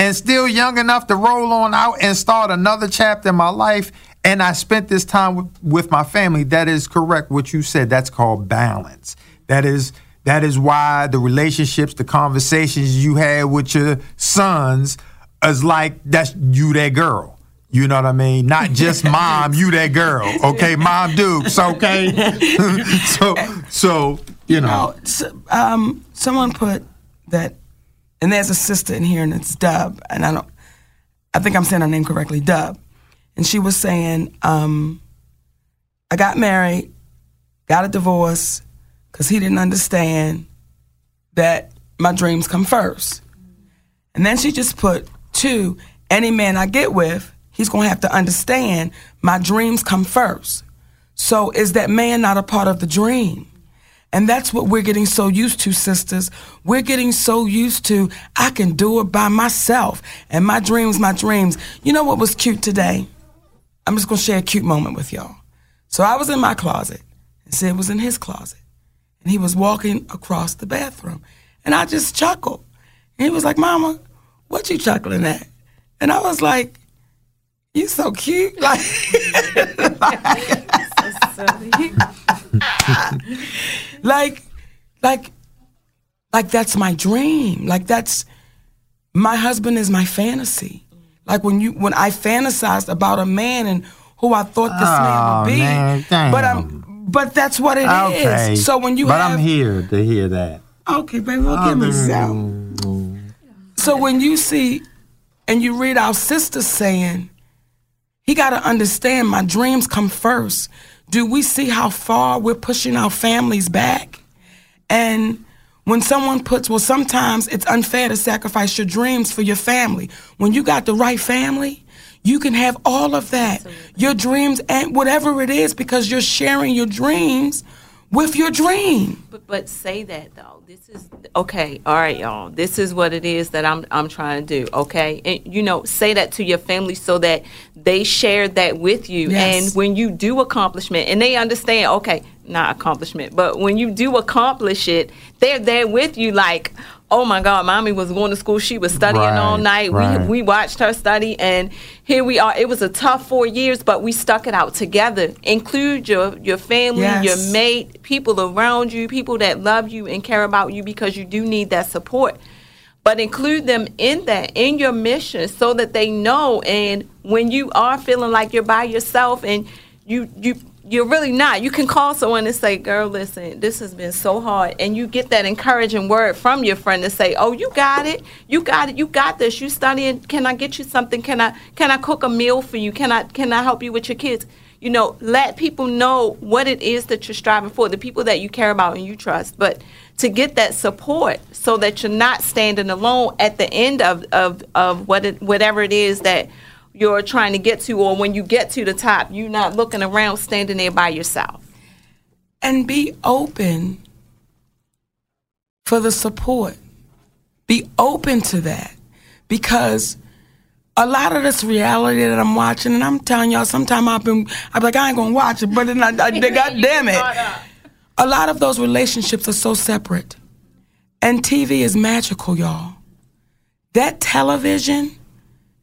and still young enough to roll on out and start another chapter in my life. And I spent this time with, with my family. That is correct. What you said. That's called balance. That is that is why the relationships, the conversations you had with your sons is like that's you that girl. You know what I mean? Not just mom, you that girl. Okay, mom Dukes. Okay. so so you know. Oh, s- um, someone put that, and there's a sister in here, and it's Dub, and I don't, I think I'm saying her name correctly, Dub, and she was saying, um, I got married, got a divorce, because he didn't understand that my dreams come first, and then she just put two, any man I get with, he's gonna have to understand my dreams come first. So is that man not a part of the dream? And that's what we're getting so used to, sisters. We're getting so used to, I can do it by myself. And my dreams, my dreams. You know what was cute today? I'm just going to share a cute moment with y'all. So I was in my closet, and Sid was in his closet. And he was walking across the bathroom. And I just chuckled. And he was like, Mama, what you chuckling at? And I was like, you so cute. Like, like, like, like like that's my dream. Like that's my husband is my fantasy. Like when you when I fantasized about a man and who I thought this man Oh, would be. man, damn. but I'm but that's what it is. Okay. So when you but have I'm here to hear that. Okay, baby, we'll give me oh, some. So when you see and you read our sister saying, he got to understand my dreams come first. Do we see how far we're pushing our families back? And when someone puts, well, sometimes it's unfair to sacrifice your dreams for your family. When you got the right family, you can have all of that. Your dreams and whatever it is because you're sharing your dreams with your dream. But, but say that though. This is okay. All right, y'all. This is what it is that I'm I'm trying to do. Okay, and you know, say that to your family so that they share that with you. Yes. And when you do accomplishment, and they understand. Okay, not accomplishment, but when you do accomplish it, they're there with you. Like, oh my God, mommy was going to school. She was studying all night. right. We we watched her study, and here we are. It was a tough four years, but we stuck it out together. Include your your family, Yes. your mate, people around you, people that love you and care about you because you do need that support. But include them in that, in your mission, so that they know. And when you are feeling like you're by yourself and you you you're really not, you can call someone and say, "Girl, listen, this has been so hard," and you get that encouraging word from your friend to say, "Oh, you got it, you got it, you got this. You studying? Can I get you something? Can I can I cook a meal for you? Can I can I help you with your kids?" you know, let people know what it is that you're striving for, the people that you care about and you trust. But to get that support so that you're not standing alone at the end of, of, of what it, whatever it is that you're trying to get to, or when you get to the top, you're not looking around standing there by yourself. and be open for the support. Be open to that because a lot of this reality that I'm watching, and I'm telling y'all, sometimes I've been, I'm like, I ain't gonna watch it, but then I, I God damn it. A lot of those relationships are so separate. And TV is magical, y'all. That television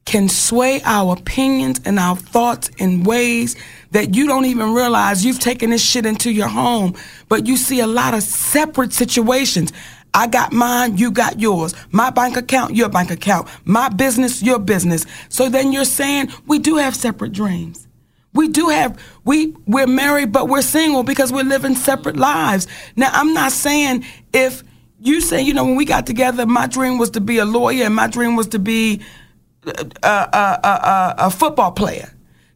can sway our opinions and our thoughts in ways that you don't even realize you've taken this shit into your home. But you see a lot of separate situations. I got mine, you got yours. My bank account, your bank account. My business, your business. So then you're saying we do have separate dreams. We do have we we're married but we're single because we're living separate lives. Now I'm not saying if you say, you know, when we got together, my dream was to be a lawyer and my dream was to be a, a, a, a, a football player.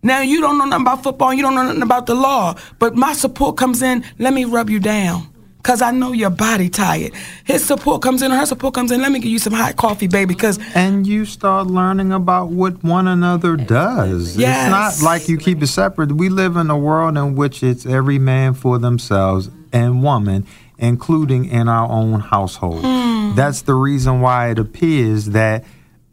Now you don't know nothing about football, you don't know nothing about the law, but my support comes in, let me rub you down. Cause I know your body tired. His support comes in, her support comes in. Let me give you some hot coffee, baby. Cause And you start learning about what one another does. Yes. It's not like you keep it separate. We live in a world in which it's every man for themselves and woman, including in our own household. Hmm. That's the reason why it appears that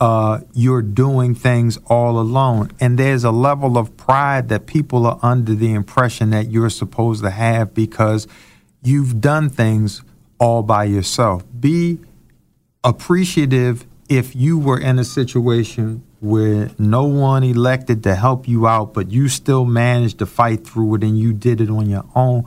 uh, you're doing things all alone. And there's a level of pride that people are under the impression that you're supposed to have because you've done things all by yourself. Be appreciative if you were in a situation where no one elected to help you out, but you still managed to fight through it and you did it on your own.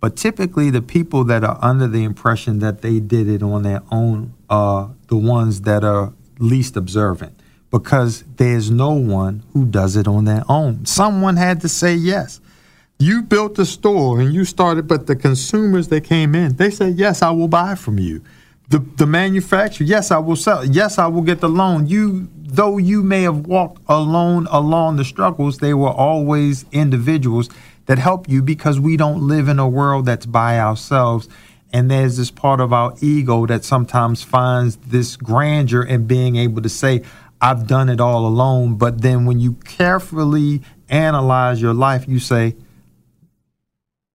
But typically, the people that are under the impression that they did it on their own are the ones that are least observant because there's no one who does it on their own. Someone had to say yes. You built the store and you started, but the consumers that came in, they said, Yes, I will buy from you. The, the manufacturer, yes, I will sell. Yes, I will get the loan. You, though you may have walked alone along the struggles, they were always individuals that help you because we don't live in a world that's by ourselves. And there's this part of our ego that sometimes finds this grandeur in being able to say, I've done it all alone. But then when you carefully analyze your life, you say,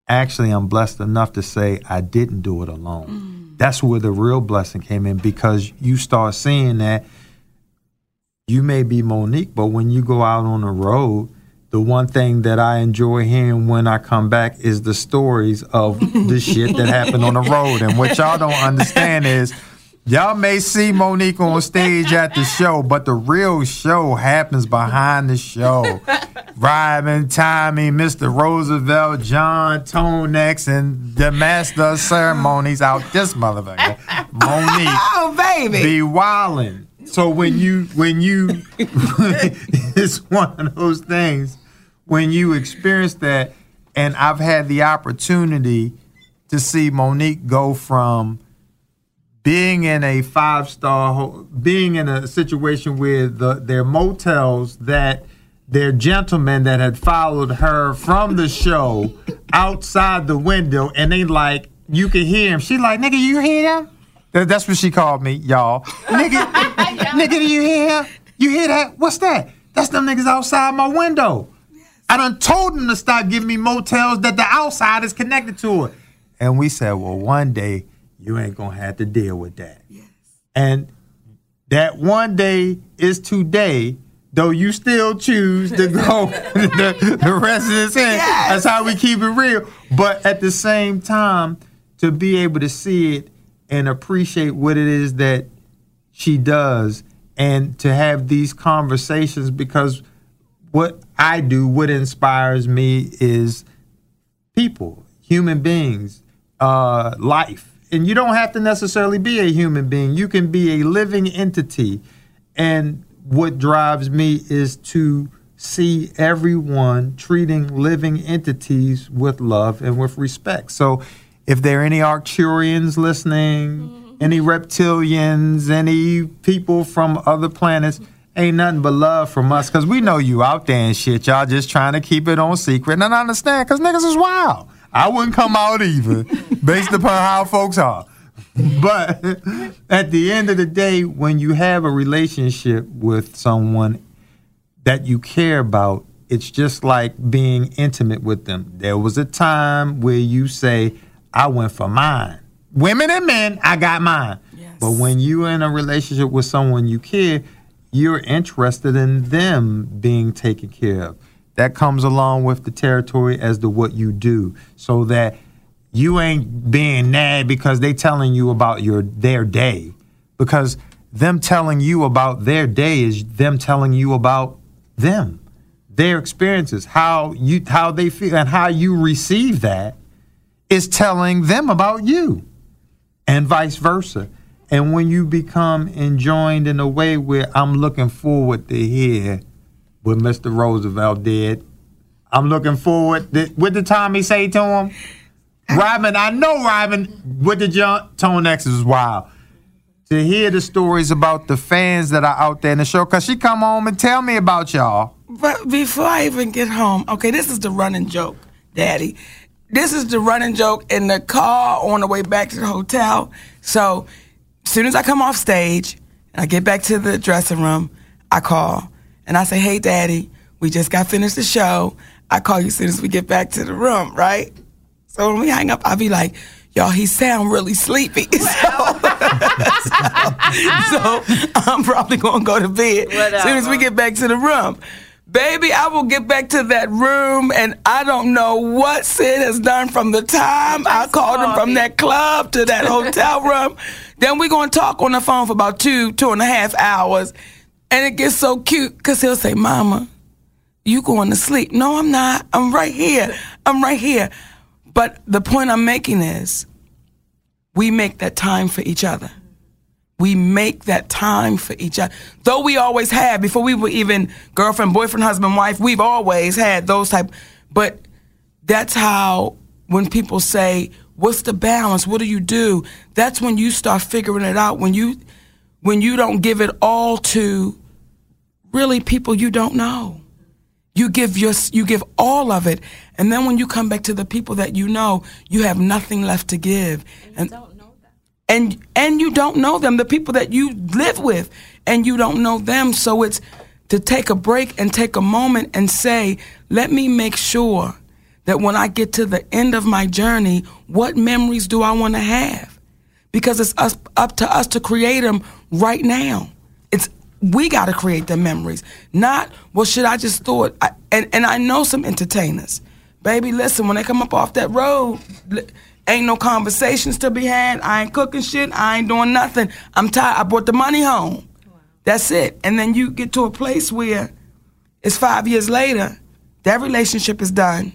actually I'm blessed enough to say I didn't do it alone. Mm. That's where the real blessing came in because you start seeing that you may be Mo'Nique, but when you go out on the road, the one thing that I enjoy hearing when I come back is the stories of the shit that happened on the road. And what y'all don't understand is y'all may see Mo'Nique on stage at the show, but the real show happens behind the show. Ryman, Tommy, Mr. Roosevelt, John, Tonex, and the master of ceremonies out this motherfucker. Mo'Nique Oh, baby. be wildin'. So when you when you it's one of those things when you experience that, and I've had the opportunity to see Mo'Nique go from being in a five star, being in a situation where the their motels that their gentlemen that had followed her from the show outside the window, and they like you can hear him. She like, nigga, you hear them? That- That's what she called me, y'all. Nigga, nigga, do you hear? You hear that? What's that? That's them niggas outside my window. I done told them to stop giving me motels that the outside is connected to it. And we said, well, one day you ain't gonna have to deal with that. Yes. And that one day is today, though you still choose to go the, the rest of this in. That's how we keep it real. But at the same time, to be able to see it and appreciate what it is that she does and to have these conversations because what I do, what inspires me is people, human beings, uh, life. And you don't have to necessarily be a human being. You can be a living entity. And what drives me is to see everyone treating living entities with love and with respect. So if there are any Arcturians listening, mm-hmm. any reptilians, any people from other planets, ain't nothing but love from us because we know you out there and shit. Y'all just trying to keep it on secret. And I understand because niggas is wild. I wouldn't come out either based upon how folks are. But at the end of the day, when you have a relationship with someone that you care about, it's just like being intimate with them. There was a time where you say, I went for mine. Women and men, I got mine. But when you're in a relationship with someone you care, you're interested in them being taken care of. That comes along with the territory as to what you do, so that you ain't being nagged because they telling you about your their day, because them telling you about their day is them telling you about them, their experiences, how you how they feel, and how you receive that is telling them about you, and vice versa. And when you become enjoined in a way where I'm looking forward to hear what Mr. Roosevelt did, I'm looking forward. To, what did Tommy say to him? Robin, I know Robin. What did John Tone X is wild to hear the stories about the fans that are out there in the show. Cause she come home and tell me about y'all. But before I even get home, okay, this is the running joke, Daddy. This is the running joke in the car on the way back to the hotel. So, as soon as I come off stage and I get back to the dressing room, I call and I say, "Hey, Daddy, we just got finished the show. I call you as soon as we get back to the room, right?" So when we hang up, I'll be like, "Y'all, he sound really sleepy." So, so I'm probably gonna go to bed as soon as we get back to the room. Baby, I will get back to that room and I don't know what Sid has done from the time I called him from that club to that hotel room. Then we're gonna talk on the phone for about two, two and a half hours. And it gets so cute because he'll say, Mama, you going to sleep. No, I'm not. I'm right here. I'm right here. But the point I'm making is we make that time for each other. We make that time for each other. Though we always had, before we were even girlfriend, boyfriend, husband, wife, we've always had those type. But that's how when people say, "What's the balance? What do you do?" That's when you start figuring it out. When you when you don't give it all to really people you don't know. You give your you give all of it, and then when you come back to the people that you know, you have nothing left to give. And and and and you don't know them, the people that you live with, and you don't know them. So it's to take a break and take a moment and say, let me make sure that when I get to the end of my journey, what memories do I want to have? Because it's us, up to us to create them right now. It's we got to create the memories, not well. Should I just throw it? I, and and I know some entertainers, baby. Listen, when they come up off that road, ain't no conversations to be had. I ain't cooking shit. I ain't doing nothing. I'm tired. I brought the money home. That's it. And then you get to a place where it's five years later, that relationship is done.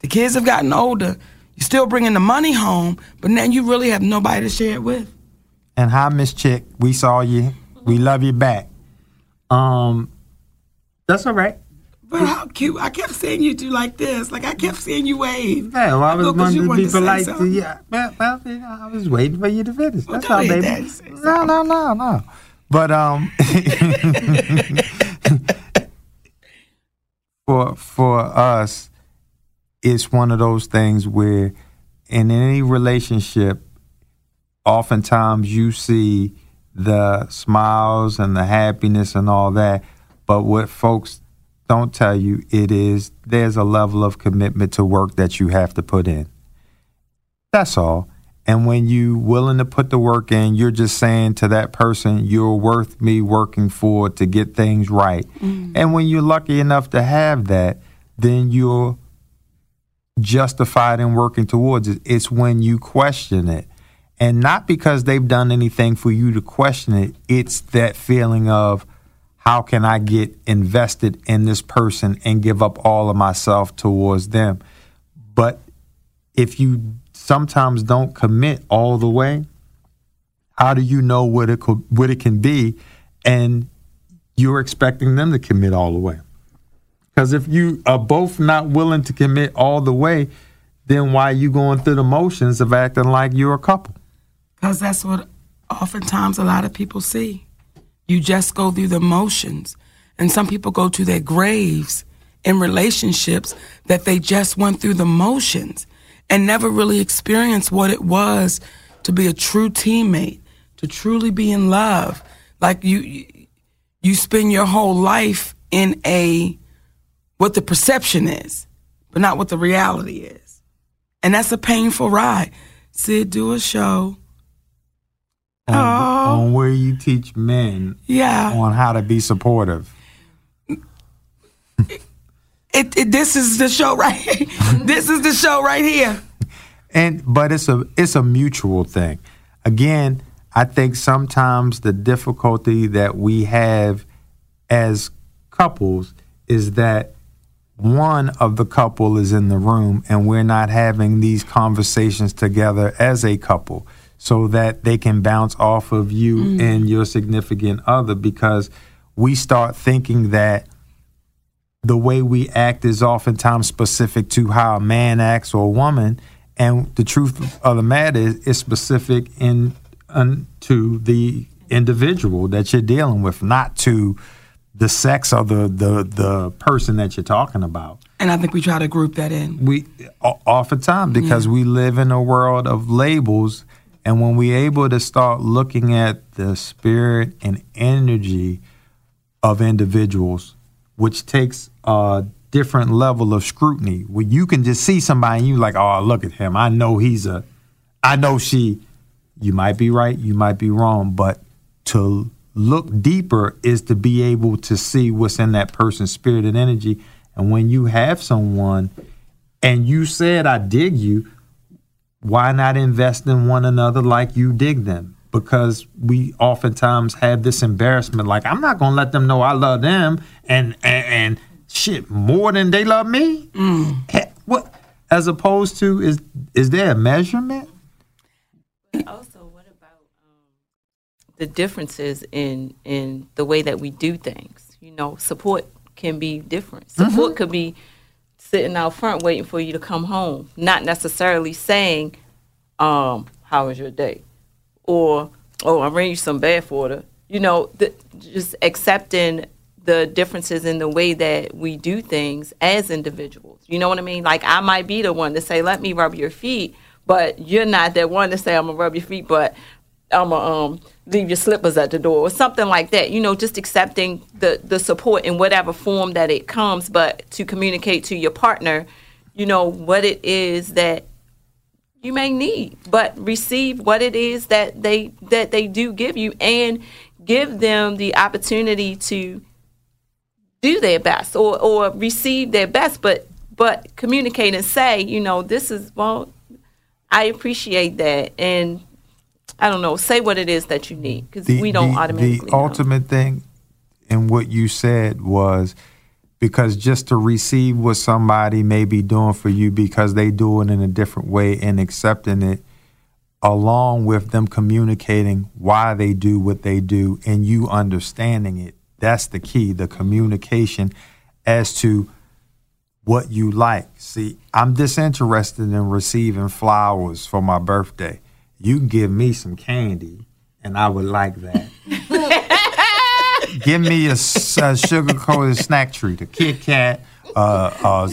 The kids have gotten older. You're still bringing the money home, but now you really have nobody to share it with. And hi, Miss Chick. We saw you. We love you back. Um, that's all right. But how cute! I kept seeing you do like this. Like I kept seeing you wave. Yeah, well, I was thought 'cause you wanting to be polite. To, yeah, well, well, I was waiting for you to finish. Well, That's all, baby. Say No, no, no, no. But um, for for us, it's one of those things where, in any relationship, oftentimes you see the smiles and the happiness and all that, but what folks don't tell you it is there's a level of commitment to work that you have to put in. That's all. And when you willing to put the work in, you're just saying to that person, you're worth me working for to get things right. Mm. And when you're lucky enough to have that, then you're justified in working towards it. It's when you question it. And not because they've done anything for you to question it, it's that feeling of how can I get invested in this person and give up all of myself towards them. But if you sometimes don't commit all the way, how do you know what it could, what it can be and you're expecting them to commit all the way? Because if you are both not willing to commit all the way, then why are you going through the motions of acting like you're a couple? Because that's what oftentimes a lot of people see. You just go through the motions. And some people go to their graves in relationships that they just went through the motions and never really experienced what it was to be a true teammate, to truly be in love. Like you you, spend your whole life in a what the perception is, but not what the reality is. And that's a painful ride. Sid, do a show. On, Oh. on where you teach men Yeah. on how to be supportive. It, it, this is the show right here. this is the show right here. and but it's a it's a mutual thing again i think sometimes the difficulty that we have as couples is that one of the couple is in the room and we're not having these conversations together as a couple so that they can bounce off of you mm. and your significant other because we start thinking that the way we act is oftentimes specific to how a man acts or a woman, and the truth of the matter is it's specific in to the individual that you're dealing with, not to the sex or the the the person that you're talking about. And I think we try to group that in. We oftentimes because we live in a world of labels, and when we're able to start looking at the spirit and energy of individuals, which takes a different level of scrutiny. When you can just see somebody and you like, oh, look at him. I know he's a, I know she. You might be right, you might be wrong, but to look deeper is to be able to see what's in that person's spirit and energy. And when you have someone and you said, I dig you, why not invest in one another like you dig them? Because we oftentimes have this embarrassment, like I'm not gonna let them know I love them, and and, and shit more than they love me. Heck, What? As opposed to is is there a measurement? Also, what about um, the differences in in the way that we do things? You know, support can be different. Support could be sitting out front waiting for you to come home, not necessarily saying, um, "How was your day?" or "Oh, I ran you some bath water." You know, the, just accepting the differences in the way that we do things as individuals. You know what I mean? Like I might be the one to say, "Let me rub your feet," but you're not that one to say, "I'm gonna rub your feet," but I'm gonna um, leave your slippers at the door or something like that. You know, just accepting the the support in whatever form that it comes, but to communicate to your partner, you know, what it is that you may need, but receive what it is that they that they do give you and give them the opportunity to do their best or, or receive their best, but but communicate and say, you know, this is well, I appreciate that, and I don't know, say what it is that you need because we don't automatically. The know. ultimate thing in what you said was because just to receive what somebody may be doing for you because they do it in a different way and accepting it along with them communicating why they do what they do and you understanding it that's the key the communication as to what you like see i'm disinterested in receiving flowers for my birthday you can give me some candy and i would like that give me a, sugar coated snack treat, a Kit Kat, uh, uh,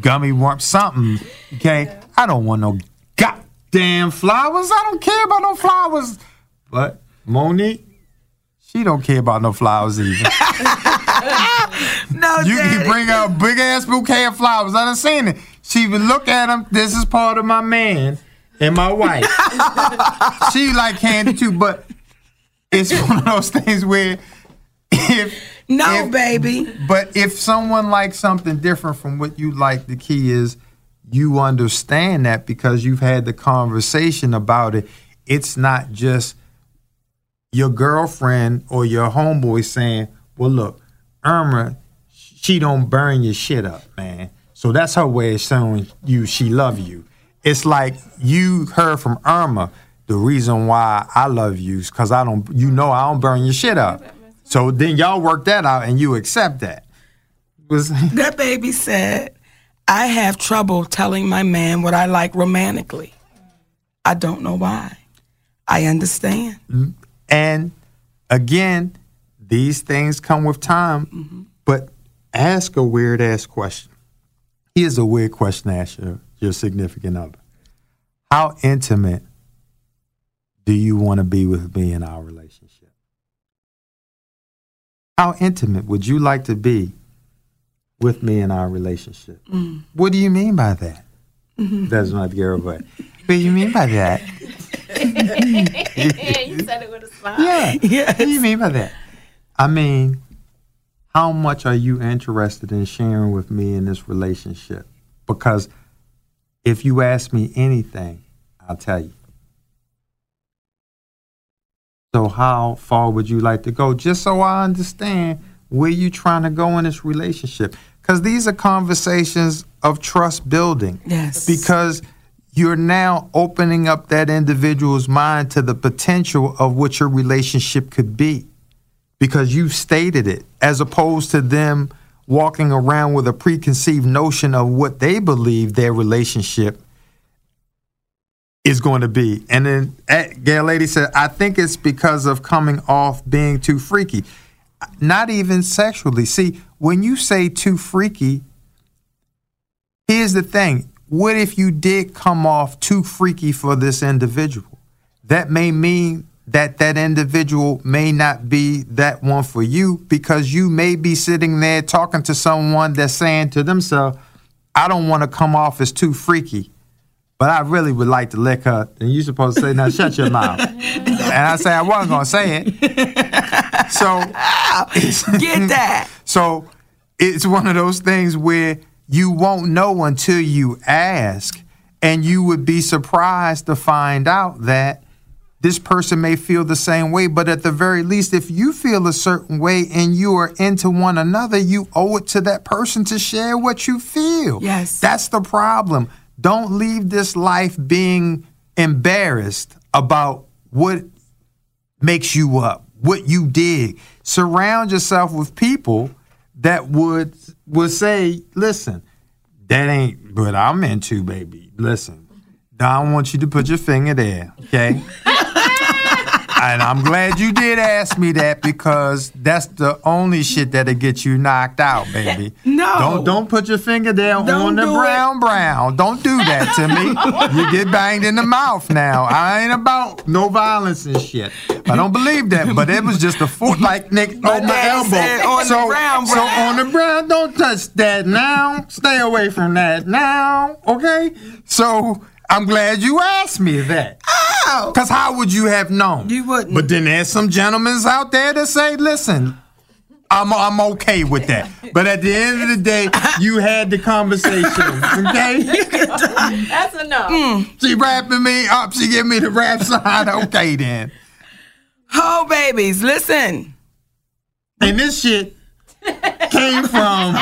gummy worm, something. Okay, I don't want no goddamn flowers. I don't care about no flowers. But Mo'Nique, she don't care about no flowers either. No, You Daddy. can bring her a big ass bouquet of flowers. I done seen it. She would look at them. This is part of my man and my wife. she like candy too, but it's one of those things where if No, if- baby. But if someone likes something different from what you like, the key is you understand that because you've had the conversation about it. It's not just your girlfriend or your homeboy saying, "Well, look, Irma, she don't burn your shit up, man." So that's her way of showing you she love you. It's like you heard from Irma. The reason why I love you is because I don't, you know, I don't burn your shit up. So then y'all work that out and you accept that. Was That baby said, I have trouble telling my man what I like romantically. I don't know why. I understand. Mm-hmm. And again, these things come with time, mm-hmm. but ask a weird ass question. Here's a weird question to ask your, your significant other How intimate do you want to be with me in our relationship? How intimate would you like to be with me in our relationship? Mm. What do you mean by that? Mm-hmm. That's not the girl, but what do you mean by that? yeah, you said it with a smile. Yeah. What do you mean by that? I mean, how much are you interested in sharing with me in this relationship? Because if you ask me anything, I'll tell you. So, how far would you like to go? Just so I understand where you're trying to go in this relationship. Because these are conversations of trust building. Yes. Because you're now opening up that individual's mind to the potential of what your relationship could be because you've stated it, as opposed to them walking around with a preconceived notion of what they believe their relationship is going to be. And then eh, Gail Lady said, I think it's because of coming off being too freaky. Not even sexually. See, when you say too freaky, here's the thing. What if you did come off too freaky for this individual? That may mean that that individual may not be that one for you because you may be sitting there talking to someone that's saying to themselves, I don't want to come off as too freaky, but I really would like to lick her. And you're supposed to say, now shut your mouth. and I say, I wasn't going to say it. So, Get that. so it's one of those things where you won't know until you ask, and you would be surprised to find out that this person may feel the same way. But at the very least, if you feel a certain way and you are into one another, you owe it to that person to share what you feel. Yes. That's the problem. Don't leave this life being embarrassed about what makes you up, what you dig. Surround yourself with people that would would say, "Listen, that ain't what I'm into, baby. Listen, I don't want you to put your finger there, okay?" and I'm glad you did ask me that because that's the only shit that'll get you knocked out, baby. No. don't don't put your finger there Don't on the do it. brown brown. Don't do that to me. you get banged in the mouth now. I ain't about no violence and shit. I don't believe that, but it was just a foot like Nick on my elbow. said on the so, brown so on the brown, don't touch that now. Stay away from that now. Okay? So I'm glad you asked me that. Ow! Because how would you have known? You wouldn't. But then there's some gentlemen out there that say, listen, I'm, I'm okay with that. But at the end of the day, you had the conversation, okay? That's enough. Mm. She wrapping me up. She give me the rap sign. Okay, then. Oh, babies, listen. And this shit came from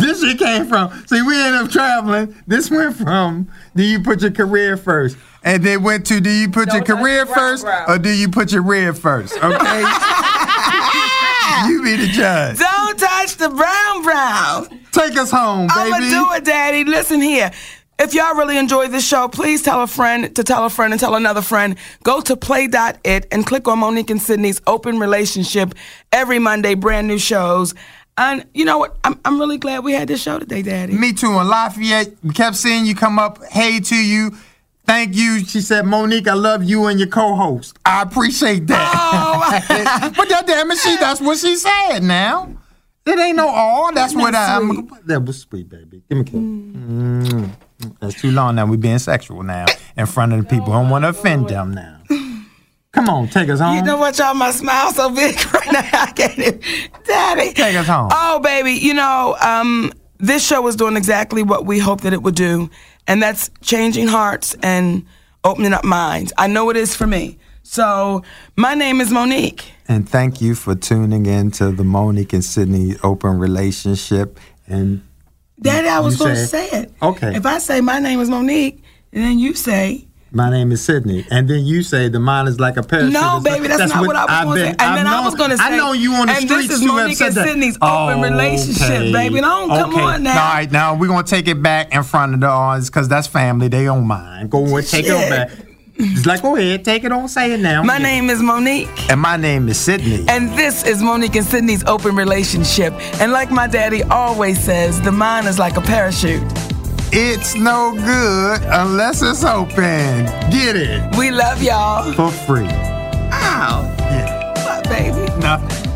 this shit came from see we ended up traveling this went from do you put your career first and then went to do you put your career first or do you put your rib first okay you be the judge Don't touch the brown brown. take us home baby I'ma do it, Daddy. Listen here. If y'all really enjoy this show, please tell a friend to tell a friend and tell another friend. Go to play.it and click on Mo'Nique and Sidney's open relationship every Monday, brand new shows. And you know what? I'm, I'm really glad we had this show today, Daddy. me too in Lafayette we kept seeing you come up hey to you Thank you. She said, Mo'Nique, I love you and your co-host. I appreciate that. Oh. but that damn it, she that's what she said now. It ain't no all. That's what I, I'm. That was sweet, baby. Give me a kiss. Mm. That's too long now. We being sexual now in front of the people. I don't want to offend them now. Come on, take us home. You know what, y'all? My smile so big right now. I can't even. Daddy. Take us home. Oh, baby. You know, um, this show is doing exactly what we hoped that it would do, and that's changing hearts and opening up minds. I know it is for me. So, my name is Mo'Nique. And thank you for tuning in to the Mo'Nique and Sidney open relationship. And Daddy, I was going to say it. Okay. If I say my name is Mo'Nique, and then you say, my name is Sidney. And then you say the mine is like a parachute. No, baby, that's not what I was gonna say. And I've then I was gonna say, I know you on the and this is Mo'Nique and that. Sidney's open relationship, baby. Don't come okay. on now. All right, now we're gonna take it back in front of the audience because that's family. They don't mind. Go and take it back. Just like, go ahead, take it on, say it now. my name is Mo'Nique. And my name is Sidney. And this is Mo'Nique and Sidney's open relationship. And like my daddy always says, the mind is like a parachute. It's no good unless it's open. Get it We love y'all. for free. Ow. Yeah. What, baby? Nothing.